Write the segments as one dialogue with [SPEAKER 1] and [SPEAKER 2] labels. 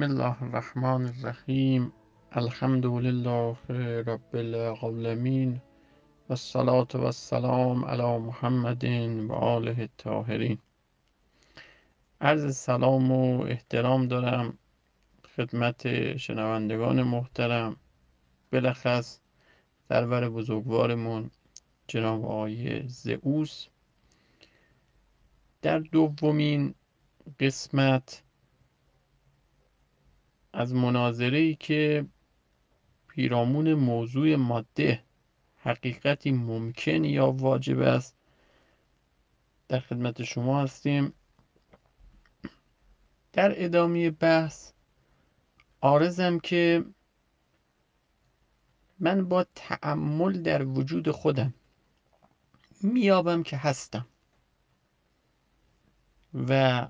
[SPEAKER 1] بسم الله الرحمن الرحیم. الحمد لله رب العالمین و الصلاة و السلام علی محمد و آله الطاهرین. عرض سلام و احترام دارم خدمت شنوندگان محترم. بلخص سرور بزرگوارمون جناب آقای زئوس. در دومین قسمت از ای که پیرامون موضوع ماده حقیقتی ممکن یا واجب است در خدمت شما هستیم. در ادامه بحث آرزم که من با تعمل در وجود خودم میابم که هستم و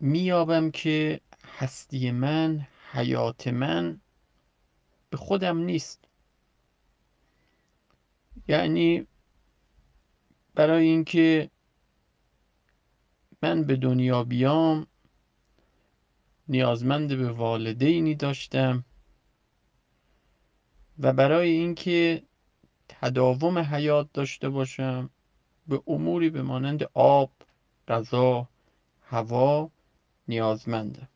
[SPEAKER 1] میابم که هستی من حیات من به خودم نیست. یعنی برای اینکه من به دنیا بیام نیازمند به والدینی داشتم و برای اینکه تداوم حیات داشته باشم به اموری به مانند آب، غذا، هوا نیازمندم.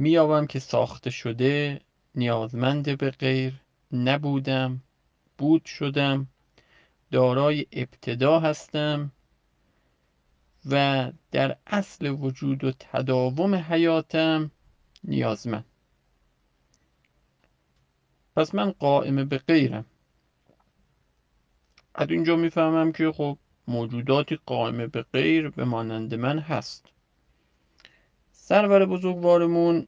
[SPEAKER 1] میابم که ساخته شده نیازمند به غیر نبودم بود شدم دارای ابتدا هستم و در اصل وجود و تداوم حیاتم نیازمند. پس من قائم به غیرم. از اینجا می‌فهمم که خب موجوداتی قائم به غیر به مانند من هست. سرور بزرگوارمون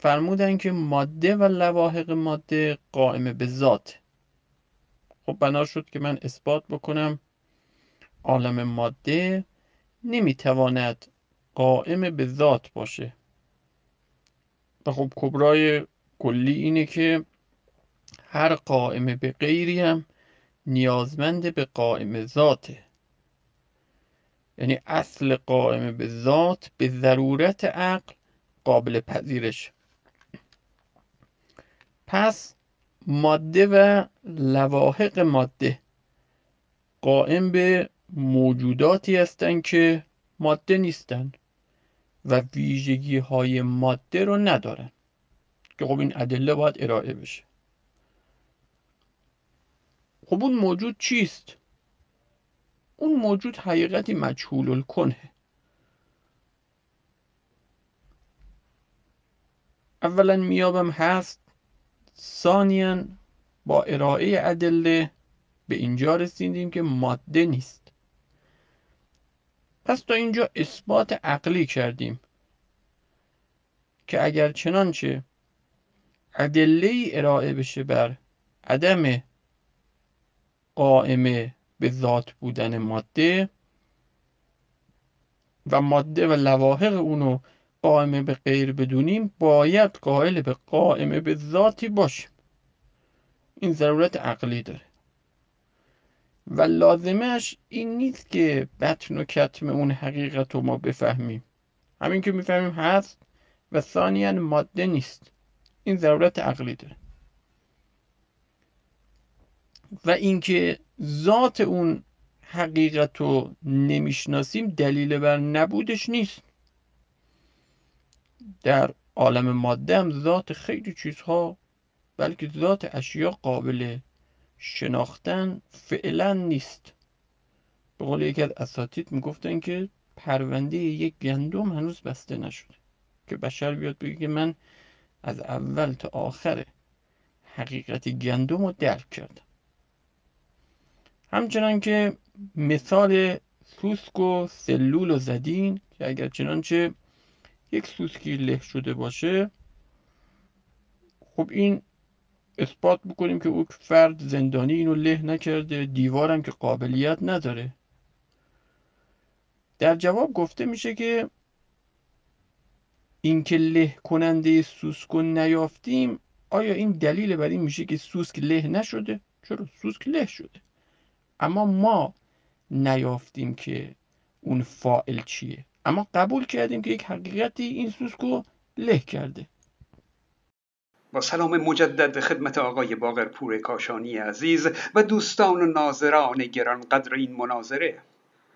[SPEAKER 1] فرمودن که ماده و لواحق ماده قائم به ذات. خب بنا شد که من اثبات بکنم عالم ماده نمی‌تواند قائم به ذات باشه. و خب کبرای کلی اینه که هر قائم به غیری هم نیازمند به قائم ذاته. یعنی اصل قائم به ذات به ضرورت عقل قابل پذیرش پس ماده و لواحق ماده قائم به موجوداتی هستند که ماده نیستند و ویژگی های ماده رو ندارن. که خب این ادله باید ارائه بشه. خب اون موجود چیست؟ اون موجود حقیقتی مجهول الکنه اولا میابم هست ثانیا با ارائه ادله به اینجا رسیدیم که ماده نیست. پس تا اینجا اثبات عقلی کردیم که اگر چنانچه ادله ارائه بشه بر عدم قائمه به ذات بودن ماده و ماده و لواحق اونو قائمه به غیر بدونیم باید قائل به قائمه به ذاتی باشیم. این ضرورت عقلی داره. و لازمش این نیست که بطن و کتم اون حقیقت رو ما بفهمیم. همین که می‌فهمیم هست و ثانیا ماده نیست. این ضرورت عقلی داره. و اینکه ذات اون حقیقت رو نمی‌شناسیم دلیل بر نبودش نیست. در عالم ماده هم ذات خیلی چیزها بلکه ذات اشیا قابل شناختن فعلا نیست. به قول یکی از اساتید می‌گفتن که پرونده یک گندم هنوز بسته نشده. که بشر بیاد بگه که من از اول تا آخر حقیقت گندم رو درک کردم. همچنان که مثال سوسک و سلول و زدین که اگر چنانچه یک سوسکی له شده باشه. خب این اثبات بکنیم که او فرد زندانی اینو له نکرده دیوارم که قابلیت نداره. در جواب گفته میشه که اینکه له کننده سوسک نیافتیم آیا این دلیل بر این میشه که سوسک له نشده؟ چرا سوسک له شده؟ اما ما نیافتیم که اون فائل چیه. اما قبول کردیم که یک حقیقتی این سوسکو له کرده.
[SPEAKER 2] با سلام مجدد خدمت آقای باقرپور کاشانی عزیز و دوستان و ناظران گرانقدر این مناظره.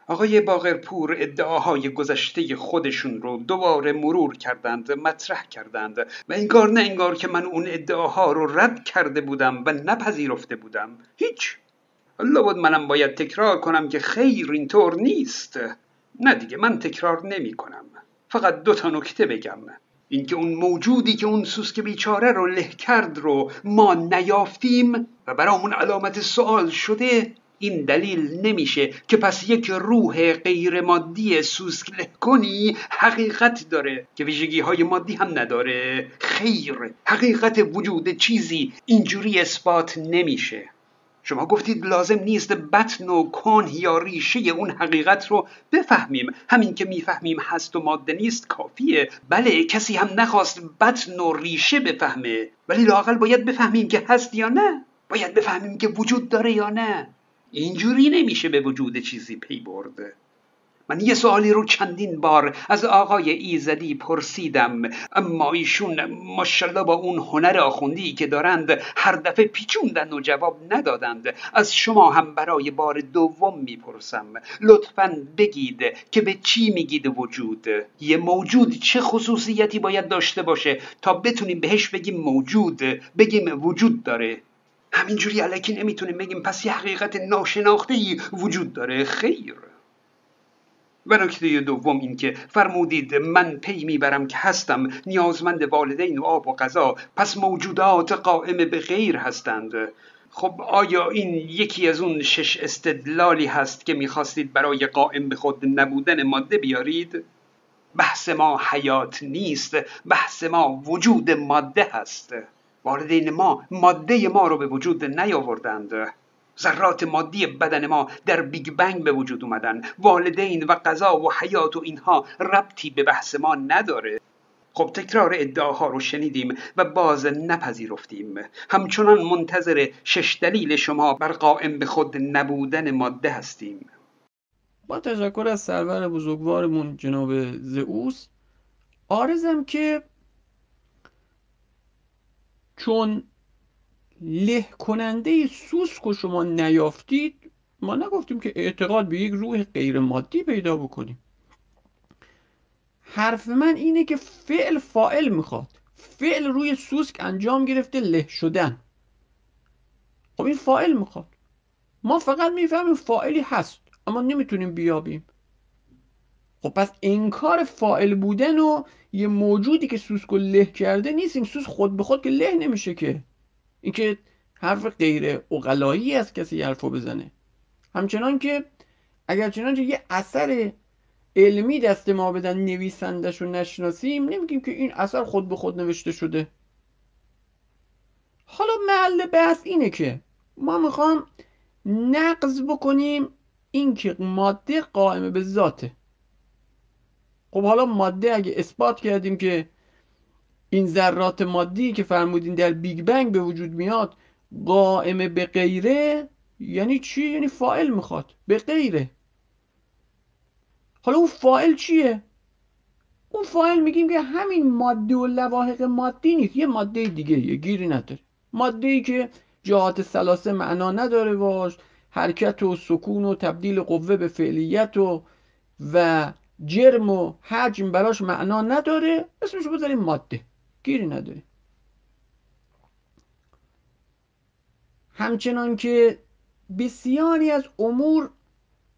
[SPEAKER 2] آقای باقرپور ادعاهای گذشته خودشون رو دوباره مرور کردند مطرح کردند و انگار نه انگار که من اون ادعاها رو رد کرده بودم و نپذیرفته بودم. هیچ. بود منم باید تکرار کنم که خیر اینطور نیست. نه دیگه من تکرار نمی کنم فقط دو تا نکته بگم. اینکه اون موجودی که اون سوسک بیچاره رو له کرد رو ما نیافتیم و برامون علامت سوال شده این دلیل نمیشه که پس یک روح غیر مادی سوسک له کنی حقیقت داره که ویژگی های مادی هم نداره. خیر حقیقت وجود چیزی اینجوری اثبات نمیشه. شما گفتید لازم نیست بطن و کن یا ریشه اون حقیقت رو بفهمیم. همین که می‌فهمیم هست و ماده نیست کافیه. بله کسی هم نخواست بطن و ریشه بفهمه. ولی لاقل باید بفهمیم که هست یا نه. باید بفهمیم که وجود داره یا نه. اینجوری نمیشه به وجود چیزی پی برده. من یه سوالی رو چندین بار از آقای ایزدی پرسیدم اما ایشون ماشالله با اون هنر آخوندی که دارند هر دفعه پیچوندن و جواب ندادند. از شما هم برای بار دوم می‌پرسم. لطفا بگید که به چی میگید وجود؟ یه موجود چه خصوصیتی باید داشته باشه تا بتونیم بهش بگیم موجود بگیم وجود داره؟ همینجوری علکی نمی‌تونیم بگیم پس یه حقیقت ناشناخته وجود داره. خیر. و نکته دوم این که فرمودید من پی می‌برم که هستم نیازمند والدین و آب و غذا پس موجودات قائم به غیر هستند. خب آیا این یکی از اون شش استدلالی هست که می‌خواستید برای قائم به خود نبودن ماده بیارید؟ بحث ما حیات نیست بحث ما وجود ماده هست. والدین ما ماده ما رو به وجود نیاوردند. ذرات مادی بدن ما در بیگ بنگ به وجود اومدن. والدین و قضا و حیات و اینها ربطی به بحث ما نداره. خب تکرار ادعاها رو شنیدیم و باز نپذیرفتیم. همچنان منتظر شش دلیل شما بر قائم به خود نبودن ماده هستیم.
[SPEAKER 1] با تشکر از سرور بزرگوارمون جناب زئوس آرزم که چون له کننده سوسک رو شما نیافتید ما نگفتیم که اعتقاد به یک روح غیر مادی پیدا بکنیم. حرف من اینه که فعل فائل می‌خواد. فعل روی سوسک انجام گرفته له شدن. خب این فائل می‌خواد. ما فقط می‌فهمیم فائلی هست اما نمی‌تونیم بیابیم. خب پس انکار فائل بودن و یه موجودی که سوسک له کرده نیستیم سوسک خود به خود که له نمیشه که. اینکه حرف غیر اقلایی از کسی حرفو بزنه. همچنان که اگر چنانچه یه اثر علمی دست ما بدن نویسندش رو نشناسیم نمیگیم که این اثر خود به خود نوشته شده. حالا محل بحث اینه که ما می‌خوام نقض بکنیم اینکه ماده قائم به ذاته. خب حالا ماده اگه اثبات کردیم که این ذرات مادی که فرمودین در بیگ بنگ به وجود میاد قائم به غیره یعنی چی؟ یعنی فائل می‌خواد. به غیره. حالا اون فائل چیه؟ اون فائل میگیم که همین ماده و لواحق مادی نیست. یه ماده دیگه یه گیری نداره. ماده ای که جهات سلاسه معنا نداره باش حرکت و سکون و تبدیل قوه به فعلیت و و جرم و حجم براش معنا نداره. اسمش بذاریم ماده. گیری نداره همچنان که بسیاری از امور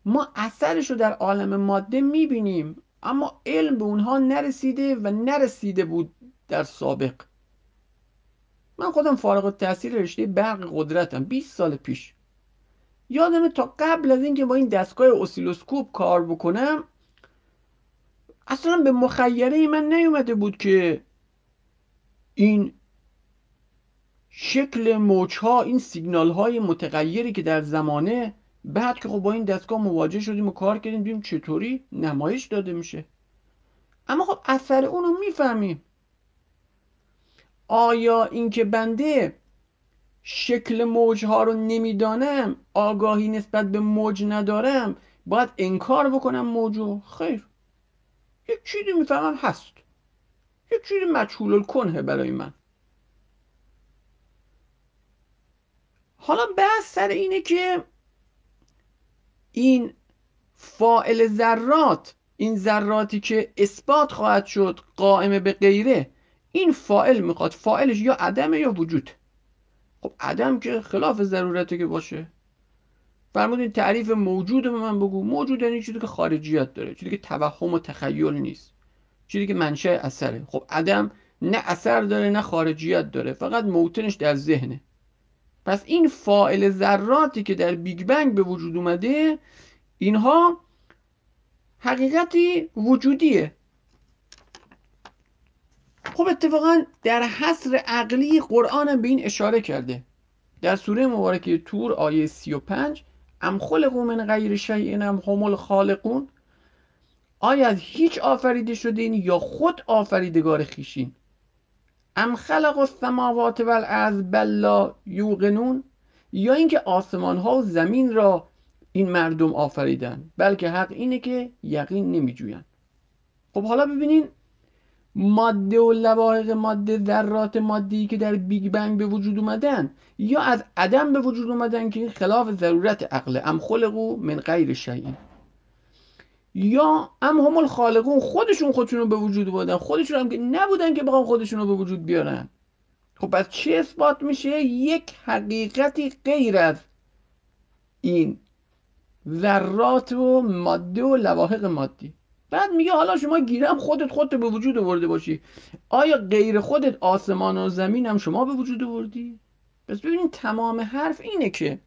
[SPEAKER 1] ما اثرش رو در عالم ماده می‌بینیم اما علم به اونها نرسیده و نرسیده بود در سابق. من خودم فارغ التحصیل رشته برق قدرتم 20 سال پیش. یادمه تا قبل از اینکه با این دستگاه اسیلوسکوپ کار بکنم اصلا به مخیره من نیومده بود که این شکل موجها این سیگنال های متغیری که در زمانه بعد که خب با این دستگاه مواجه شدیم و کار کردیم دیدیم چطوری نمایش داده میشه. اما خب اثر اونو می‌فهمیم. آیا اینکه بنده شکل موجها رو نمی‌دانم آگاهی نسبت به موج ندارم باید انکار بکنم موجو؟ خیر. یک چیزی می‌فهمم هست. یک چیزی مجهول کنه برای من. حالا بحث سر اینه که این فائل ذرات این ذراتی که اثبات خواهد شد قائم به غیره این فائل می‌خواد. فائلش یا عدمه یا وجود. خب عدم که خلاف ضرورته که باشه. فرمودین تعریف موجود به من بگو. موجود یعنی چیزی که خارجیت داره چیزی که توهم و تخیل نیست. چیزی که منشأ اثره. خب عدم نه اثر داره نه خارجیت داره. فقط موطنش در ذهنه. پس این فائل ذراتی که در بیگ بنگ به وجود اومده اینها حقیقتی وجودیه. خب اتفاقا در حصر عقلی قرآن به این اشاره کرده. در سوره مبارکه طور آیه 35 ام خلقوا من غیر شیء ام هم الخالقون. آیا از هیچ آفریده شدین یا خود آفریدگار خویشین ام خلقوا السماوات والارض بل لا یوقنون؟ یا اینکه آسمان ها و زمین را این مردم آفریدن بلکه حق اینه که یقین نمیجوین خب حالا ببینین ماده و لواحق ماده ذرات مادی که در بیگ بنگ به وجود اومدن یا از عدم به وجود اومدن که خلاف ضرورت عقل ام خلقوا من غیر شیء. یا ام هم الخالقون خودشون خودشون رو به وجود بودن خودشون هم که نبودن که بخوام خودشون رو به وجود بیارن. خب پس چه اثبات میشه؟ یک حقیقتی غیر از این ذرات و ماده و لواحق مادی. بعد میگه حالا شما گیرم خودت خودت به وجود آورده باشی. آیا غیر خودت آسمان و زمین هم شما به وجود آوردی؟ پس ببینید تمام حرف اینه که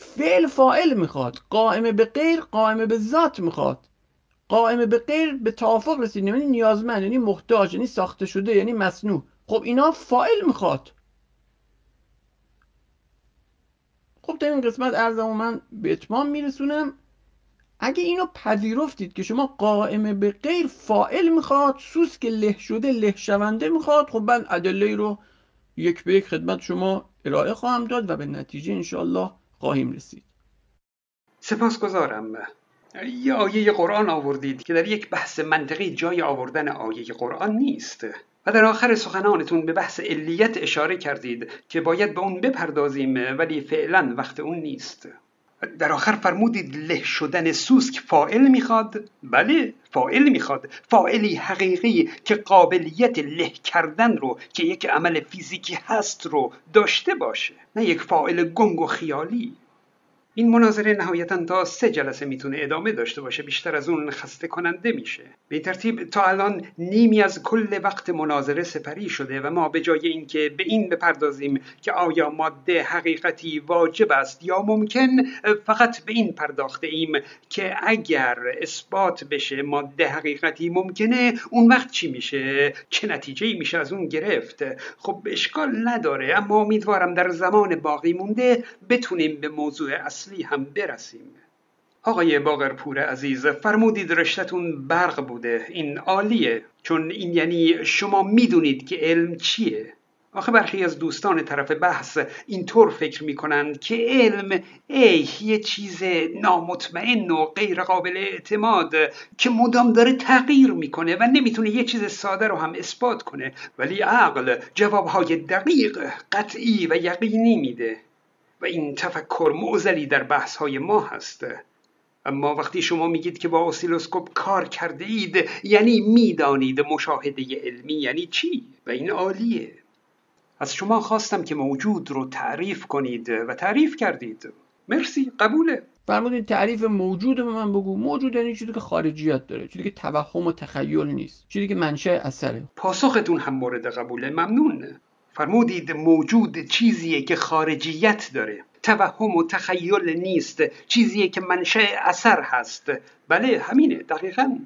[SPEAKER 1] فعل فاعل می‌خواد. قائم به غیر قائم به ذات می‌خواد. قائم به غیر به توافق رسید. یعنی نیازمند یعنی محتاج یعنی ساخته شده یعنی مصنوع. خب اینا فاعل می‌خواد. خب در این قسمت ارزمو من به اتمام میرسونم. اگه اینو پذیرفتید که شما قائم به غیر فائل می‌خواد سوس که له شده له شونده می‌خواد خب من ادله رو یک به یک خدمت شما ارائه خواهم داد و به نتیجه انشالله خواهیم رسید.
[SPEAKER 2] سپاسگزارم. یه آیه قرآن آوردید که در یک بحث منطقی جای آوردن آیه قرآن نیست و در آخر سخنانتون به بحث علیت اشاره کردید که باید به اون بپردازیم ولی فعلا وقت اون نیست. در آخر فرمودید له شدن سوسک فائل می‌خواد؟ بله فائل می‌خواد. فائلی حقیقی که قابلیت له کردن رو که یک عمل فیزیکی هست رو داشته باشه. نه یک فائل گنگ و خیالی. این مناظره نهایتا تا سه جلسه می‌تونه ادامه داشته باشه بیشتر از اون خسته کننده میشه. به این ترتیب تا الان نیمی از کل وقت مناظره سپری شده و ما به جای اینکه به این بپردازیم که آیا ماده حقیقتی واجب است یا ممکن فقط به این پرداخته ایم که اگر اثبات بشه ماده حقیقتی ممکنه اون وقت چی میشه؟ چه نتیجه میشه از اون گرفت؟ خب اشکال نداره اما امیدوارم در زمان باقی مونده بتونیم به موضوع اصلی هم برسیم. آقای باقرپور عزیز فرمودید رشتتون برق بوده. این عالیه. چون این یعنی شما می‌دونید که علم چیه. آخه برخی از دوستان طرف بحث اینطور فکر می‌کنند که علم ای یه چیز نامطمئن و غیر قابل اعتماد که مدام داره تغییر می‌کنه و نمی‌تونه یه چیز ساده رو هم اثبات کنه. ولی عقل جوابهای دقیق قطعی و یقینی میده. و این تفکر معزلی در بحث های ما هست اما وقتی شما میگید که با اسیلوسکوپ کار کرده اید یعنی می‌دانید مشاهده علمی یعنی چی؟ و این عالیه. از شما خواستم که موجود رو تعریف کنید و تعریف کردید. مرسی قبوله.
[SPEAKER 1] فرمودید تعریف موجود به من بگو. موجود یعنی چیزی که خارجیت داره چیزی که توهم و تخیل نیست چیزی که منشأ اثره.
[SPEAKER 2] پاسختون هم مورد قبوله. ممنون. فرمودید موجود چیزیه که خارجیت داره. توهم و تخیل نیست چیزیه که منشأ اثر هست. بله همینه دقیقا.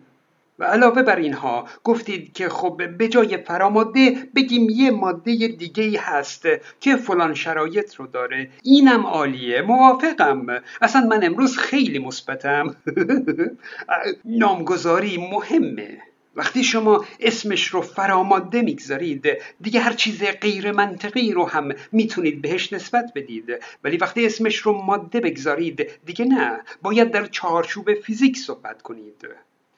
[SPEAKER 2] و علاوه بر اینها گفتید که خب به جای فراماده بگیم یه ماده دیگه هست که فلان شرایط رو داره. اینم عالیه موافقم. اصلا من امروز خیلی مثبتم. نامگذاری مهمه. وقتی شما اسمش رو فراماده می‌گذارید دیگه هر چیز غیر منطقی رو هم می‌تونید بهش نسبت بدید. ولی وقتی اسمش رو ماده بگذارید دیگه نه باید در چارچوب فیزیک صحبت کنید.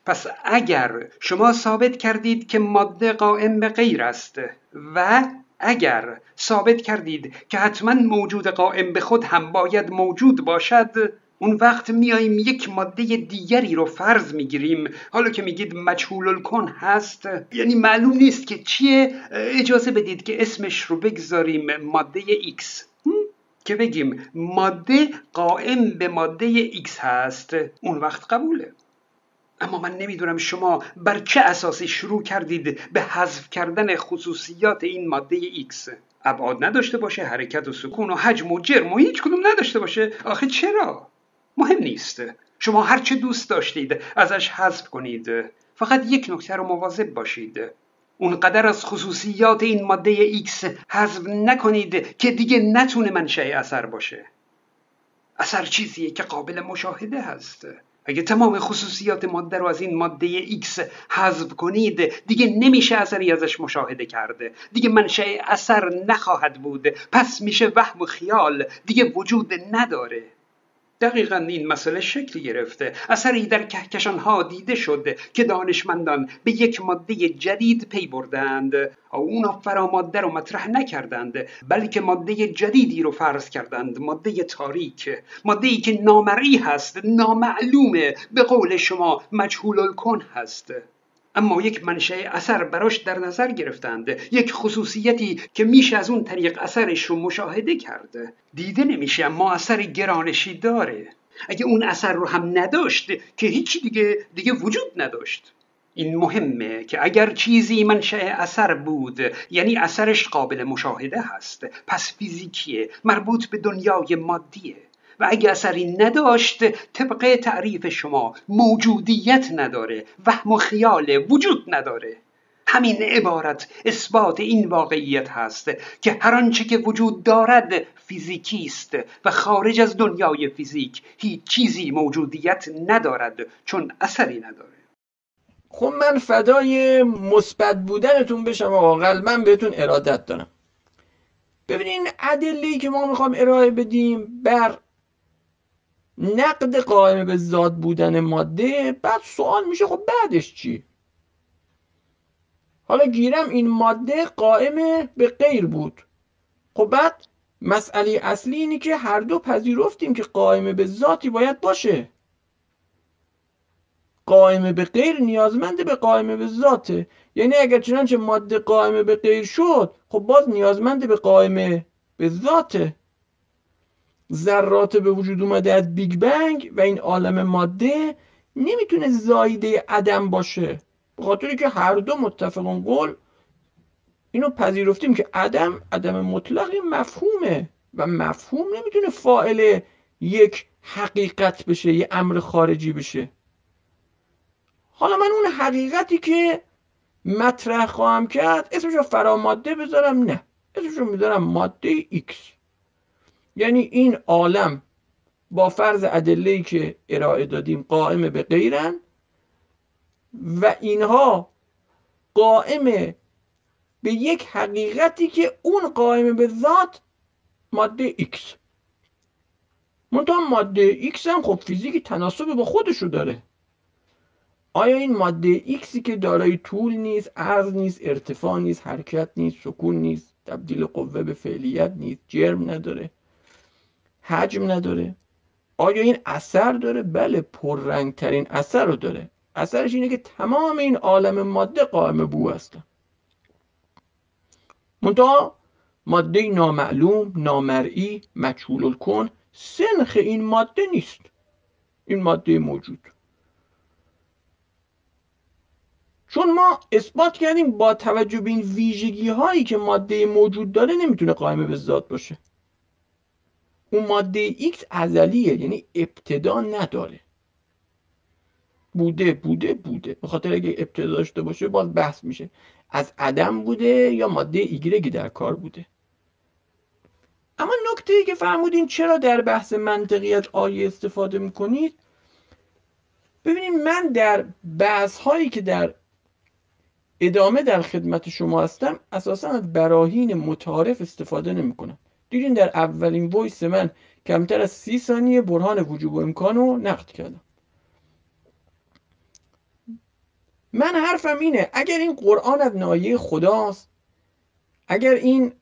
[SPEAKER 2] پس اگر شما ثابت کردید که ماده قائم به غیر است و اگر ثابت کردید که حتما موجود قائم به خود هم باید موجود باشد اون وقت میاییم یک ماده دیگری رو فرض می‌گیریم. حالا که میگید مجهول الکن هست یعنی معلوم نیست که چیه. اجازه بدید که اسمش رو بگذاریم. ماده X که بگیم ماده قائم به ماده X هست. اون وقت قبوله. اما من نمی‌دونم شما بر چه اساسی شروع کردید به حذف کردن خصوصیات این ماده X ابعاد نداشته باشه حرکت و سکون و حجم و جرم و هیچ کدوم نداشته باشه. آخه چرا؟ مهم نیست. شما هر چه دوست داشتید ازش حذف کنید. فقط یک نکته رو مواظب باشید. اونقدر از خصوصیات این ماده X حذف نکنید که دیگه نتونه منشأ اثر باشه. اثر چیزیه که قابل مشاهده هست. اگه تمام خصوصیات ماده رو از این ماده X حذف کنید دیگه نمیشه اثری ازش مشاهده کرده دیگه منشأ اثر نخواهد بود. پس میشه وهم و خیال دیگه وجود نداره. دقیقا این مسئله شکل گرفته. اثری در کهکشان ها دیده شد که دانشمندان به یک ماده جدید پی بردند. اونا فراماده رو مطرح نکردند بلکه ماده جدیدی رو فرض کردند ماده تاریک. ماده ای که نامرئی هست نامعلومه به قول شما مجهول الکن هست. اما یک منشأ اثر براش در نظر گرفتند. یک خصوصیتی که میشه از اون طریق اثرش رو مشاهده کرده. دیده نمیشه اما اثر گرانشی داره. اگه اون اثر رو هم نداشت که هیچی دیگه دیگه وجود نداشت. این مهمه که اگر چیزی منشأ اثر بود یعنی اثرش قابل مشاهده هست. پس فیزیکیه مربوط به دنیای مادیه. و اگه اثری نداشت طبق تعریف شما موجودیت نداره وهم و خیال وجود نداره. همین عبارت اثبات این واقعیت هست که هر آنچه که وجود دارد فیزیکی است و خارج از دنیای فیزیک هیچ چیزی موجودیت ندارد چون اثری نداره.
[SPEAKER 1] خب من فدای مثبت بودنتون بشم آقا. من بهتون ارادت دارم. ببینین ادله که ما می‌خوام ارائه بدیم بر نقد قائم به ذات بودن ماده بعد سوال میشه خب بعدش چی؟ حالا گیرم این ماده قائم به غیر بود. خب بعد مسئله اصلی اینه که هر دو پذیرفتیم که قائم به ذاتی باید باشه. قائم به غیر نیازمند به قائم به ذاته یعنی اگر چنانچه ماده قائم به غیر شد خب باز نیازمند به قائم به ذاته. ذرات به وجود اومده از بیگ بنگ و این عالم ماده نمی‌تونه زایده عدم باشه. به خاطری که هر دو متفقون قول اینو پذیرفتیم که عدم عدم مطلق مفهومه و مفهوم نمی‌تونه فائل یک حقیقت بشه یه امر خارجی بشه. حالا من اون حقیقتی که مطرح خواهم کرد اسمشو فراماده بذارم؟ نه. اسمشو می‌ذارم ماده X یعنی این عالم با فرض ادله که ارائه دادیم قائم به غیرن و اینها قائم به یک حقیقتی که اون قائم به ذات ماده X. منتها ماده X هم خب فیزیک تناسب با خودشو داره. آیا این ماده X که دارای طول نیست عرض نیست ارتفاع نیست حرکت نیست سکون نیست تبدیل قوه به فعلیت نیست جرم نداره. حجم نداره. آیا این اثر داره؟ بله پررنگ ترین اثر رو داره. اثرش اینه که تمام این عالم ماده قائم بو هستن منتها ماده نامعلوم نامرئی مجهول الکن سنخ این ماده نیست. این ماده موجود. چون ما اثبات کردیم با توجه به این ویژگی هایی که ماده موجود داره نمی‌تونه قائم به ذات باشه. اون ماده X ازلیه یعنی ابتدا نداره. بوده بوده بوده. به خاطر اگه ابتدا داشته باشه باز بحث میشه. از عدم بوده یا ماده ایگرگی در کار بوده. اما نکته ای که فرمودین چرا در بحث منطقیت آیه استفاده می‌کنید؟ ببینید من در بحث هایی که در ادامه در خدمت شما هستم اساسا از براهین متعارف استفاده نمی‌کنم. دیدین در اولین ویس من کمتر از سی ثانیه برهان وجوب و امکان رو نقد کردم. من حرفم اینه اگر این قرآن از نایه خداست اگر این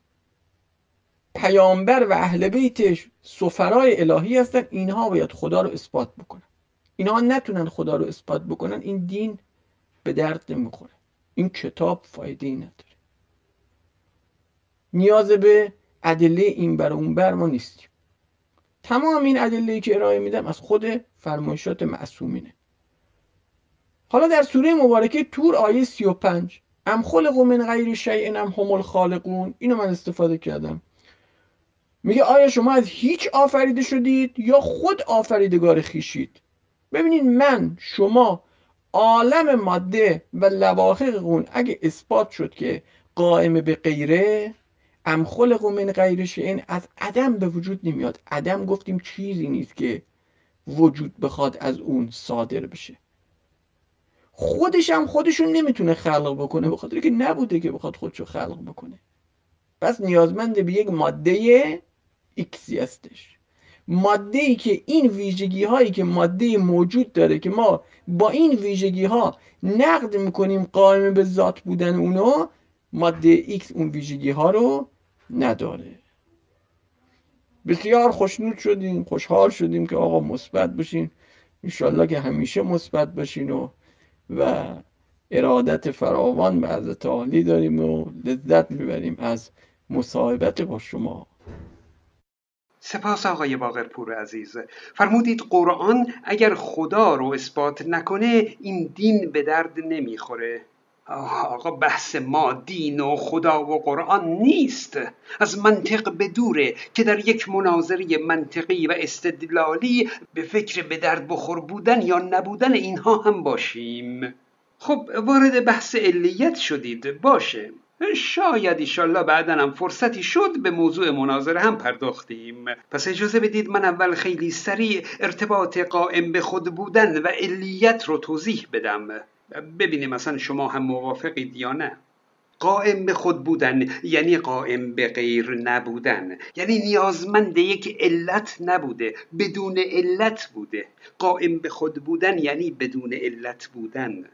[SPEAKER 1] پیامبر و اهل بیتش سفرای الهی هستن اینها باید خدا رو اثبات بکنن. اینها نتونن خدا رو اثبات بکنن این دین به درد نمی‌خوره. این کتاب فایده ای نداره. نیاز به ادله این بر اون بر ما نیستیم تمام این ادله که ارائه میدم از خود فرمایشات معصومینه. حالا در سوره مبارکه تور آیه 35 ام خلق من غیر شیء ام هم الخالقون. اینو من استفاده کردم. میگه آیا شما از هیچ آفریده شدید یا خود آفریدگار خیشید؟ ببینید من شما عالم ماده و لواحق اون اگه اثبات شد که قائم به غیره ام خلق من غیر این از عدم به وجود نمیاد. عدم گفتیم چیزی نیست که وجود بخواد از اون صادر بشه. خودش هم خودشون نمی‌تونه خلق بکنه به خاطر که نبوده که بخواد خودشو خلق بکنه. پس نیازمند به یک ماده ایکسی هستش. ماده ای که این ویژگی هایی که ماده موجود داره که ما با این ویژگی ها نقد می‌کنیم قائم به ذات بودن اونو ماده ایکس اون ویژگی ها رو نداره. بسیار خوشنود شدیم خوشحال شدیم که آقا مثبت باشین. انشالله که همیشه مثبت باشین و و ارادت فراوان به حضرت عالی داریم و لذت می‌بریم از مصاحبت با شما.
[SPEAKER 2] سپاس آقای باقرپور عزیز. فرمودید قرآن اگر خدا رو اثبات نکنه این دین به درد نمی‌خوره. آقا بحث ما دین و خدا و قرآن نیست. از منطق بدوره که در یک مناظره منطقی و استدلالی به فکر به درد بخور بودن یا نبودن اینها هم باشیم. خب وارد بحث علیت شدید. باشه. شاید ایشالله بعدا هم فرصتی شد به موضوع مناظره هم پرداختیم. پس اجازه بدید من اول خیلی سریع ارتباط قائم به خود بودن و علیت رو توضیح بدم. ببینیم مثلا شما هم موافقید یا نه. قائم به خود بودن یعنی قائم به غیر نبودن. یعنی نیازمند یک علت نبوده بدون علت بوده. قائم به خود بودن یعنی بدون علت بودن.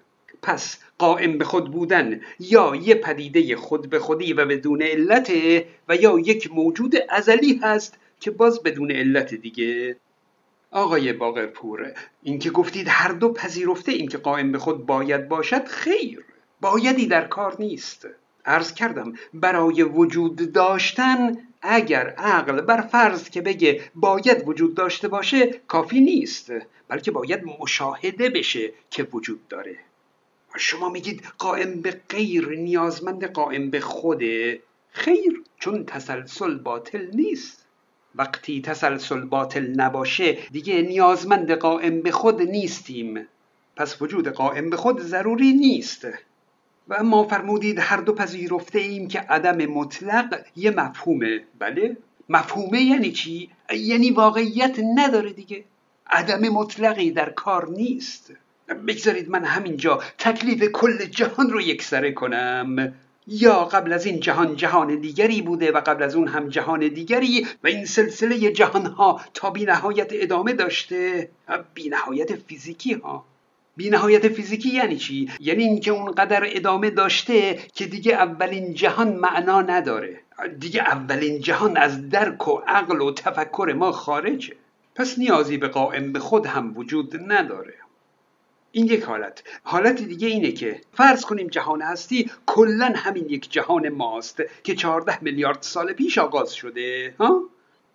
[SPEAKER 2] پس قائم به خود بودن یا یه پدیده خود به خودی و بدون علت و یا یک موجود ازلی هست که باز بدون علت دیگه. آقای باقرپور این که گفتید هر دو پذیرفته این که قائم به خود باید باشد خیر. بایدی در کار نیست. عرض کردم برای وجود داشتن اگر عقل بر فرض که بگه باید وجود داشته باشه کافی نیست. بلکه باید مشاهده بشه که وجود داره. شما میگید قائم به غیر نیازمند قائم به خوده. خیر چون تسلسل باطل نیست. وقتی تسلسل باطل نباشه دیگه نیازمند قائم به خود نیستیم. پس وجود قائم به خود ضروری نیست. و اما فرمودید هر دو پذیرفته ایم که عدم مطلق یه مفهومه. بله؟ مفهومه یعنی چی؟ یعنی واقعیت نداره دیگه. عدم مطلقی در کار نیست. بگذارید من همینجا تکلیف کل جهان رو یکسره کنم. یا قبل از این جهان جهان دیگری بوده و قبل از اون هم جهان دیگری و این سلسله جهان ها تا بی نهایت ادامه داشته. بی نهایت فیزیکی ها. بی نهایت فیزیکی یعنی چی؟ یعنی اینکه اونقدر ادامه داشته که دیگه اولین جهان معنا نداره. دیگه اولین جهان از درک و عقل و تفکر ما خارجه. پس نیازی به قائم به خود هم وجود نداره. این یک حالت. حالت دیگه اینه که فرض کنیم جهان هستی کلا همین یک جهان ماست که 14 میلیارد سال پیش آغاز شده. ها؟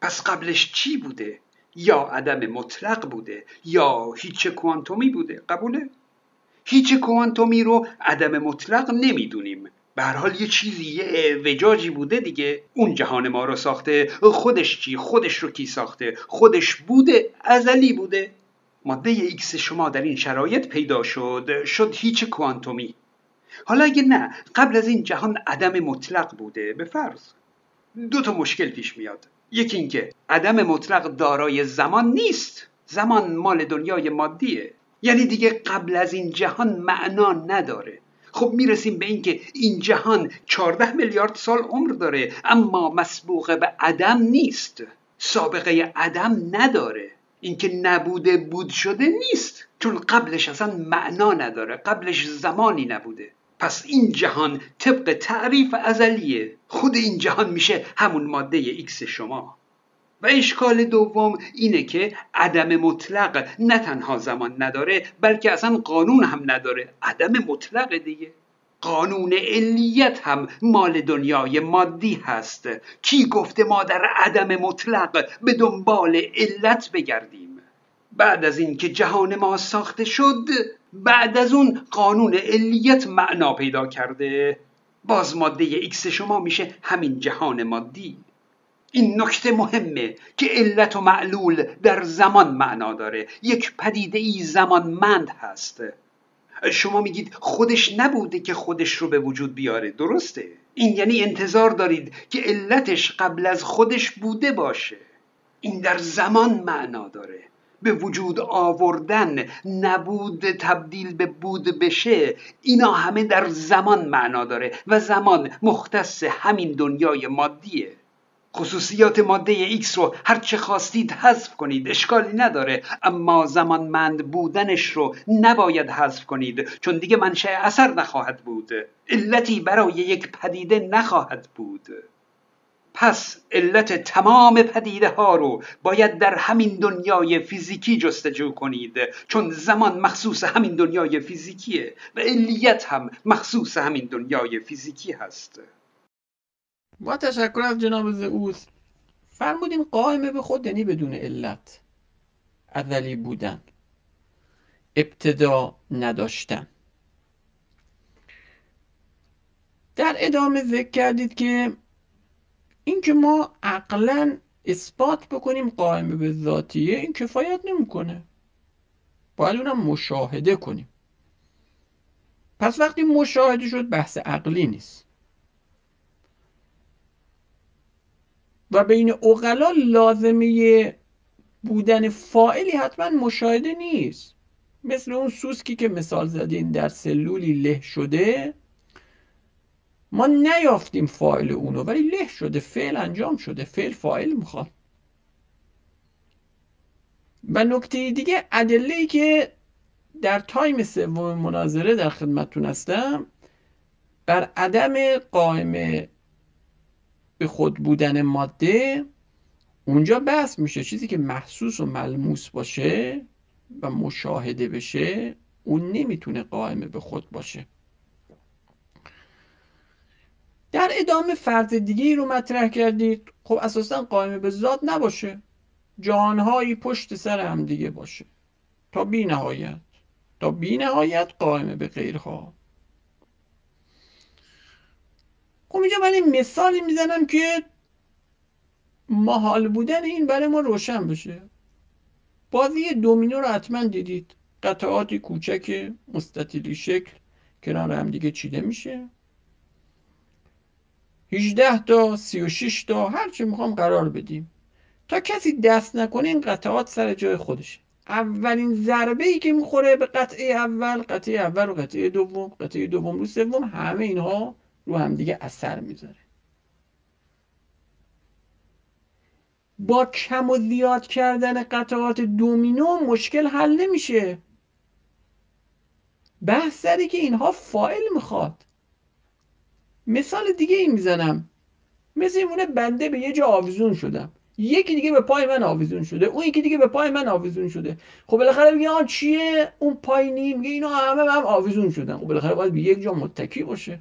[SPEAKER 2] پس قبلش چی بوده؟ یا عدم مطلق بوده یا هیچ کوانتومی بوده. قبوله؟ هیچ کوانتومی رو عدم مطلق نمی‌دونیم. به حال یه چیزی یه وجاجی بوده دیگه. اون جهان ما رو ساخته. خودش چی؟ خودش رو کی ساخته؟ خودش بوده ازلی بوده. ماده ایکس شما در این شرایط پیدا شد شد هیچ کوانتومی. حالا اگه نه قبل از این جهان عدم مطلق بوده به فرض. دو تا مشکل پیش میاد. یکی اینکه عدم مطلق دارای زمان نیست. زمان مال دنیای مادیه. یعنی دیگه قبل از این جهان معنا نداره. خب می‌رسیم به اینکه این جهان 14 میلیارد سال عمر داره اما مسبوق به عدم نیست. سابقه عدم نداره. اینکه نبوده بود شده نیست. چون قبلش اصلا معنا نداره. قبلش زمانی نبوده. پس این جهان طبق تعریف ازلیه. خود این جهان میشه همون ماده ایکس شما. و اشکال دوم اینه که عدم مطلق نه تنها زمان نداره بلکه اصلا قانون هم نداره. عدم مطلق دیگه. قانون علیت هم مال دنیای مادی هست. کی گفته ما در عدم مطلق به دنبال علت بگردیم؟ بعد از اینکه جهان ما ساخته شد بعد از اون قانون علیت معنا پیدا کرده. باز ماده ایکس شما میشه همین جهان مادی. این نکته مهمه که علت و معلول در زمان معنا داره. یک پدیده ای زمانمند هست. شما میگید خودش نبوده که خودش رو به وجود بیاره. درسته؟ این یعنی انتظار دارید که علتش قبل از خودش بوده باشه. این در زمان معنا داره. به وجود آوردن نبود تبدیل به بود بشه اینا همه در زمان معنا داره و زمان مختص همین دنیای مادیه. خصوصیات ماده X رو هر چه خواستید حذف کنید اشکالی نداره. اما زمانمند بودنش رو نباید حذف کنید چون دیگه منشأ اثر نخواهد بود. علتی برای یک پدیده نخواهد بود. پس علت تمام پدیده ها رو باید در همین دنیای فیزیکی جستجو کنید چون زمان مخصوص همین دنیای فیزیکیه و علیت هم مخصوص همین دنیای فیزیکی هست.
[SPEAKER 1] با تشکر از جناب زئوس. فرمودین قائمه به خود یعنی بدون علت. ازلی بودن. ابتدا نداشتن. در ادامه ذکر کردید که اینکه ما عقلا اثبات بکنیم قائمه به ذاتیه این کفایت نمی‌کنه. باید اونم مشاهده کنیم. پس وقتی مشاهده شد بحث عقلی نیست. و بین اقلا لازمه بودن فائلی حتما مشاهده نیست. مثل اون سوسکی که مثال زدین در سلولی له شده. ما نیافتیم فایل اونو ولی له شده فعل انجام شده فعل فایل می‌خواد. و نکته دیگه ادله ای که در تایم سوم مناظره در خدمتتون هستم بر عدم قائمه به خود بودن ماده اونجا بحث میشه. چیزی که محسوس و ملموس باشه و مشاهده بشه اون نمی‌تونه قائمه به خود باشه. در ادامه فرض دیگه رو مطرح کردید. خب اساسا قائمه به ذات نباشه. جهانهایی پشت سر هم دیگه باشه. تا بی نهایت تا بی نهایت قائمه به غیرها خب اینجا من این مثالی می‌زنم که محال بودن این برای ما روشن بشه. بازی دومینو رو حتما دیدید. قطعاتی کوچک مستطیلی شکل کنار هم دیگه چیده میشه. 18 تا 36 تا هر چی می‌خوام قرار بدیم. تا کسی دست نکنه این قطعات سر جای خودشه. اولین ضربه ای که می‌خوره به قطعه اول قطعه اول و قطعه دوم قطعه دوم رو سوم همه اینها رو هم دیگه اثر می‌ذاره. با کم و زیاد کردن قطعات دومینو مشکل حل نمیشه. بحث سری که اینها فایل می‌خواد. مثال دیگه این می‌زنم. مثل این بنده به یه جا آویزون شدم. یکی دیگه به پای من آویزون شده. اون یکی دیگه به پای من آویزون شده. خب بالاخره میگه آن چیه؟ اون پایینی میگه اینا همه هم آویزون شدن. خب بالاخره باید به یک جا متکی باشه.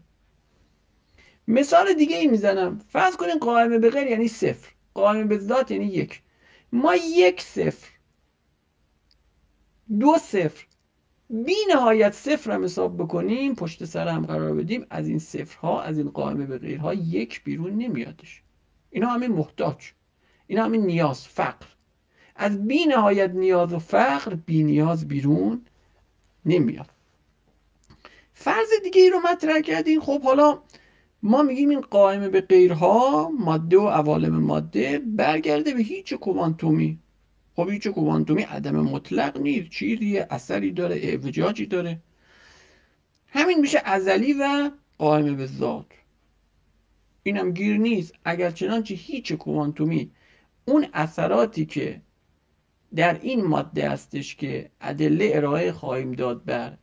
[SPEAKER 1] مثال دیگه ای می‌زنم. فرض کنین قائمه به غیر یعنی صفر. قائمه به ذات یعنی یک. ما یک صفر. دو صفر. بی نهایت صفر هم حساب بکنیم پشت سر هم قرار بدیم از این صفرها از این قائمه به غیرها یک بیرون نمیادش. اینا همه محتاج. اینا همه نیاز فقر. از بی نهایت نیاز و فقر بی نیاز بیرون نمیاد. فرض دیگه ای رو مطرح کردیم خب حالا ما میگیم این قائمه به غیرها ماده و عوالم ماده برگرده به هیچ کوانتومی. خب هیچ کوانتومی عدم مطلق نیست. چیزی اثری داره اعوجاجی داره. همین میشه ازلی و قائم به ذات. اینم گیر نیست. اگر چنانچه هیچ کوانتومی اون اثراتی که در این ماده هستش که ادله ارائه خواهیم داد بر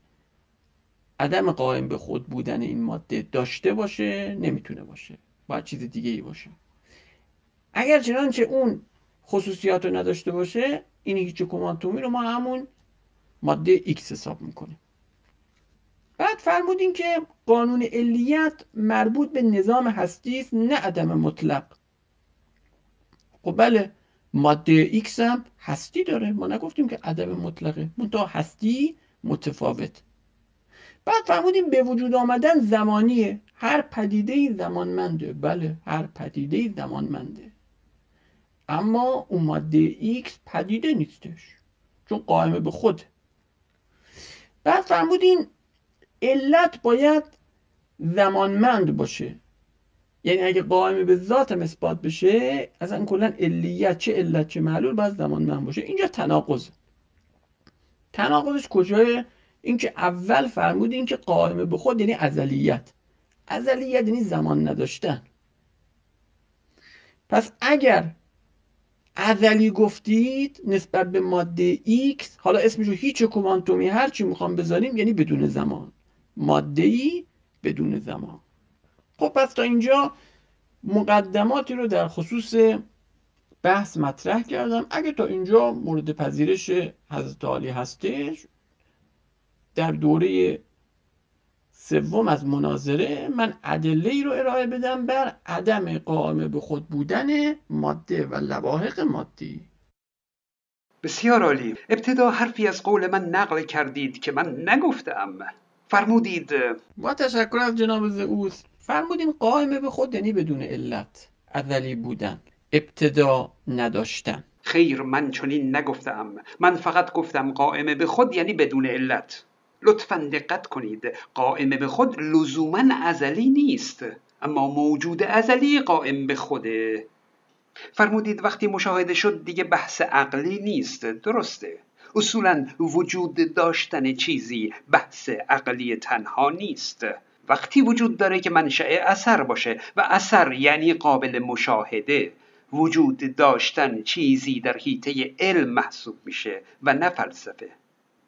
[SPEAKER 1] عدم قائم به خود بودن این ماده داشته باشه نمی‌تونه باشه. باید چیز دیگه ای باشه. اگر چنانچه اون خصوصیات رو نداشته باشه این هیچ کوانتومی رو ما همون ماده X حساب می‌کنیم. بعد فرمودین که قانون علیت مربوط به نظام هستی است نه عدم مطلق. خب بله ماده X هم هستی داره. ما نگفتیم که عدم مطلقه. منتها هستی متفاوت. بعد فرمودیم به وجود آمدن زمانیه. هر پدیده زمانمنده. بله هر پدیده زمانمنده. اما اون ماده X پدیده نیستش چون قائمه به خود. بعد فرمودین علت باید زمانمند باشه. یعنی اگه قائمه به ذات اثبات بشه اصلا کلا علیت چه علت چه معلول باید زمانمند باشه. اینجا تناقض تناقضش کجای اینکه اول فرمودین که قائمه به خود یعنی ازلیت. ازلیت یعنی زمان نداشتن. پس اگر ازلی گفتید نسبت به ماده X حالا اسمشو هیچ کوانتومی هر چی می‌خوام بذاریم یعنی بدون زمان. ماده ای بدون زمان. خب پس تا اینجا مقدماتی رو در خصوص بحث مطرح کردم. اگه تا اینجا مورد پذیرش حضرت عالی هستش در دوره سوم از مناظره من ادله ای رو ارائه بدم بر عدم قائمه به خود بودن ماده و لواحق مادی.
[SPEAKER 2] بسیار عالی. ابتدا حرفی از قول من نقل کردید که من نگفتم. فرمودید
[SPEAKER 1] با تشکر از جناب زئوس. فرمودیم قائمه به خود یعنی بدون علت ازلی بودن. ابتدا نداشتن.
[SPEAKER 2] خیر من چنین نگفتم. من فقط گفتم قائمه به خود یعنی بدون علت. لطفا دقت کنید. قائم به خود لزوما ازلی نیست اما موجود ازلی قائم به خوده. فرمودید وقتی مشاهده شد دیگه بحث عقلی نیست. درسته. اصولا وجود داشتن چیزی بحث عقلی تنها نیست. وقتی وجود داره که منشأ اثر باشه و اثر یعنی قابل مشاهده. وجود داشتن چیزی در حیطه علم محسوب میشه و نه فلسفه.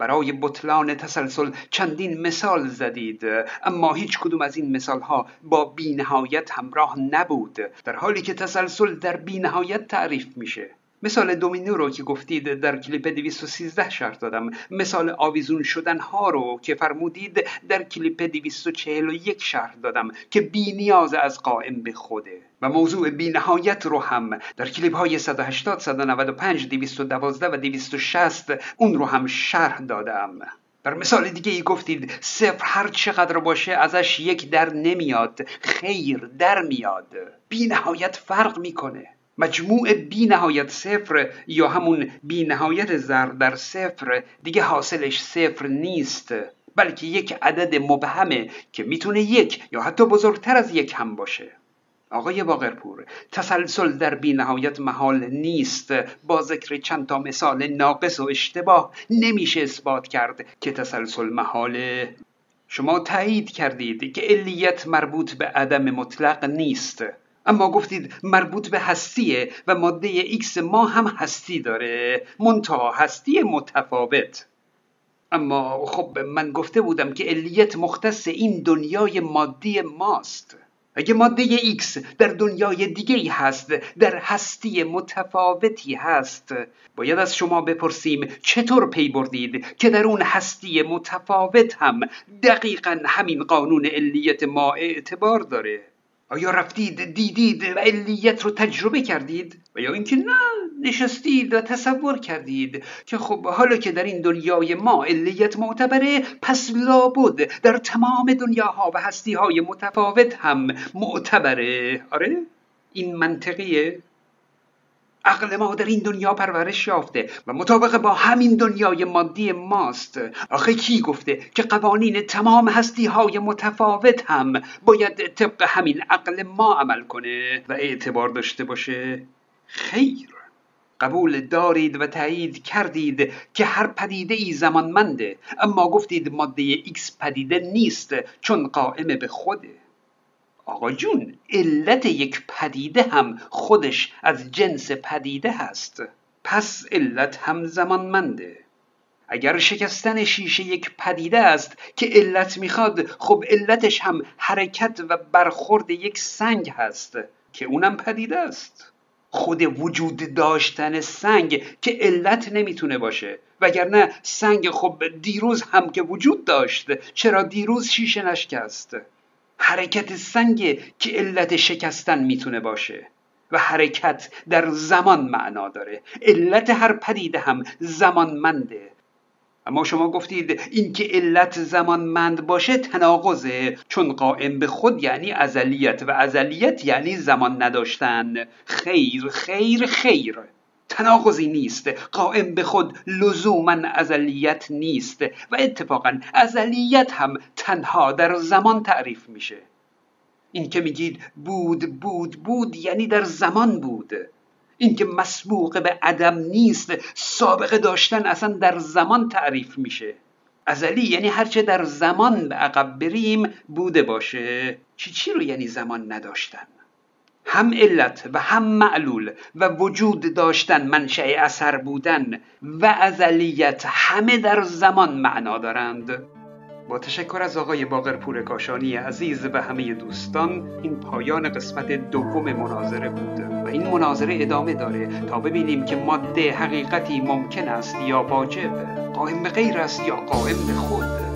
[SPEAKER 2] برای بطلان تسلسل چندین مثال زدید اما هیچ کدوم از این مثال ها با بینهایت همراه نبود در حالی که تسلسل در بینهایت تعریف میشه. مثال دومینو رو که گفتید در کلیپ 213 شرط دادم. مثال آویزون شدن ها رو که فرمودید در کلیپ 241 شرح دادم که بی نیاز از قائم به خوده. و موضوع بینهایت رو هم در کلیپ های 180 195 212 و 260 اون رو هم شرح دادم. در مثال دیگه ای گفتید صفر هر چقدر باشه ازش یک در نمیاد خیر در میاد. بینهایت فرق می‌کنه. مجموع بی نهایت صفر یا همون بی نهایت زر در صفر دیگه حاصلش صفر نیست بلکه یک عدد مبهمه که می‌تونه یک یا حتی بزرگتر از یک هم باشه. آقای باقرپور تسلسل در بی نهایت محال نیست. با ذکر چند تا مثال ناقص و اشتباه نمیشه اثبات کرد که تسلسل محاله شما تایید کردید که علیت مربوط به عدم مطلق نیست. اما گفتید مربوط به هستیه و ماده ایکس ما هم هستی داره منتها هستی متفاوت. اما خب من گفته بودم که علیت مختص این دنیای مادی ماست. اگه ماده ایکس در دنیای دیگه ای هست در هستی متفاوتی هست باید از شما بپرسیم چطور پی بردید که در اون هستی متفاوت هم دقیقا همین قانون علیت ما اعتبار داره؟ آیا رفتید دیدید و علیت رو تجربه کردید و یا اینکه نه نشستید و تصور کردید که خب حالا که در این دنیای ما علیت معتبره پس لابد در تمام دنیاها و هستیهای متفاوت هم معتبره. آره این منطقیه. عقل ما در این دنیا پرورش یافته و مطابق با همین دنیای مادی ماست. آخه کی گفته که قوانین تمام هستی های متفاوت هم باید طبق همین عقل ما عمل کنه و اعتبار داشته باشه؟ خیر. قبول دارید و تایید کردید که هر پدیده ای زمانمنده اما گفتید ماده ایکس پدیده نیست چون قائم به خوده. آقا جون علت یک پدیده هم خودش از جنس پدیده هست. پس علت هم زمانمنده. اگر شکستن شیشه یک پدیده است که علت می‌خواد خب علتش هم حرکت و برخورد یک سنگ هست که اونم پدیده است. خود وجود داشتن سنگ که علت نمی‌تونه باشه. وگرنه سنگ خب دیروز هم که وجود داشت چرا دیروز شیشه نشکست؟ حرکت سنگ که علت شکستن می‌تونه باشه و حرکت در زمان معنا داره. علت هر پدیده هم زمانمنده. اما شما گفتید اینکه علت زمانمند باشه تناقضه چون قائم به خود یعنی ازلیت و ازلیت یعنی زمان نداشتن. خیر خیر خیر. تناقضی نیست. قائم به خود لزوما ازلیت نیست. و اتفاقا ازلیت هم تنها در زمان تعریف میشه. این که میگید بود بود بود یعنی در زمان بود. اینکه مسبوق به عدم نیست سابقه داشتن اصلا در زمان تعریف میشه. ازلی یعنی هرچه در زمان به عقب بریم بوده باشه. چی چی رو یعنی زمان نداشتن؟ هم علت و هم معلول و وجود داشتن منشأ اثر بودن و ازلیت همه در زمان معنا دارند. با تشکر از آقای باقر کاشانی عزیز و همه دوستان این پایان قسمت دوم مناظره بود و این مناظره ادامه داره تا ببینیم که ماده حقیقتی ممکن است یا واجب قائم به غیر است یا قائم به خود.